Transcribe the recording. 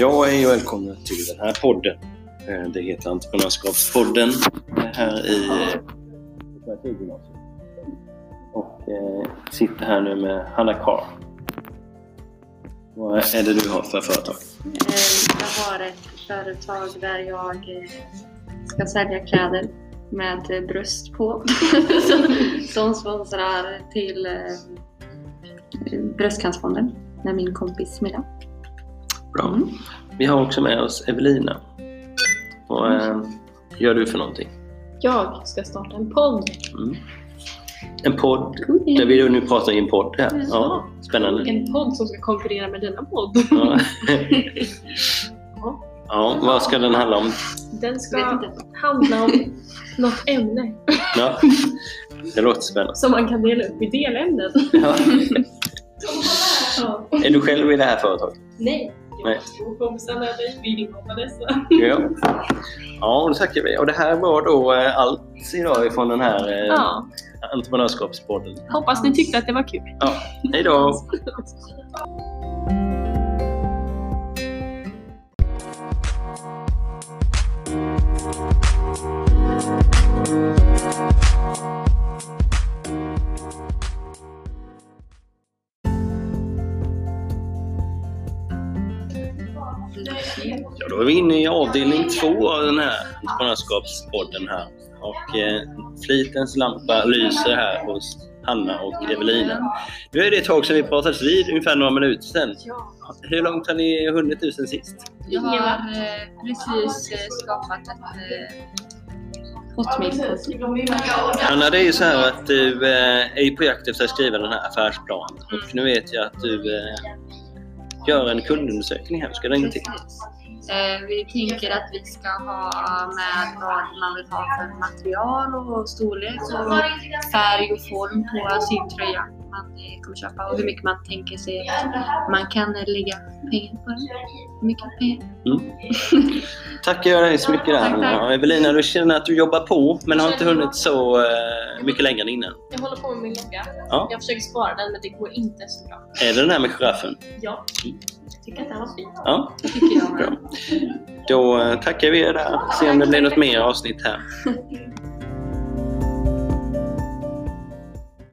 Ja, hej och välkomna till den här podden. Eh, det heter Entreprenörskapspodden eh, här i eh, och eh, sitter här nu med Hanna Karl. Vad är det du har för företag? Jag har ett företag där jag ska sälja kläder med bröst på. Som- sponsrar till Bröstcancerfonden med min kompis Smilla. Bra. Vi har också med oss Evelina. Vad eh, gör du för någonting? Jag ska starta en podd. Mm. En podd där vi nu pratar i en podd här. Ja, spännande. En podd som ska konkurrera med denna podd. Ja. ja, vad ska den handla om? Den ska handla om något ämne Ja, det låter spännande. som man kan dela upp i delämnen. Ja. Ja. Är du själv i det här företaget? Nej. Jag med mig. Vi vill hoppa dessa. Ja. Ja, då tackar vi. Och det här var då eh, allt idag ifrån den här eh, Ja, entreprenörskapspodden. hoppas ni tyckte att det var kul. Ja, hej Ja, då är vi inne i avdelning två av den här entreprenörskapspodden här. Och eh, flitens lampa lyser här hos Hanna och Evelina. Nu är det ett tag sedan vi pratades vid, ungefär några minuter sedan. Hur långt har ni hunnit nu sen sist? Jag har eh, precis eh, skapat ett eh. Hanna, det är ju så här att du eh, är på jakt efter att skriva den här affärsplanen. Och nu vet jag att du eh, gör en kundundersökning här. Ska den till? Eh, vi tänker att vi ska ha med vad man vill ha för material och storlek och färg och form på sin tröja man eh, kommer köpa och hur mycket man tänker sig att man kan lägga pengar på den. Mycket pengar? Mm. Tackar dig så mycket Tack, tack. Evelina, du känner att du jobbar på men har inte hunnit så eh, mycket längre än innan. Jag håller på med min logga. Ja. Jag försöker spara den men det går inte så bra. Är det den här med giraffen? Ja, jag tycker att det här var fint. Ja, Det tycker jag bra. med. Då eh, tackar vi er där. Se om det blir något mer avsnitt här.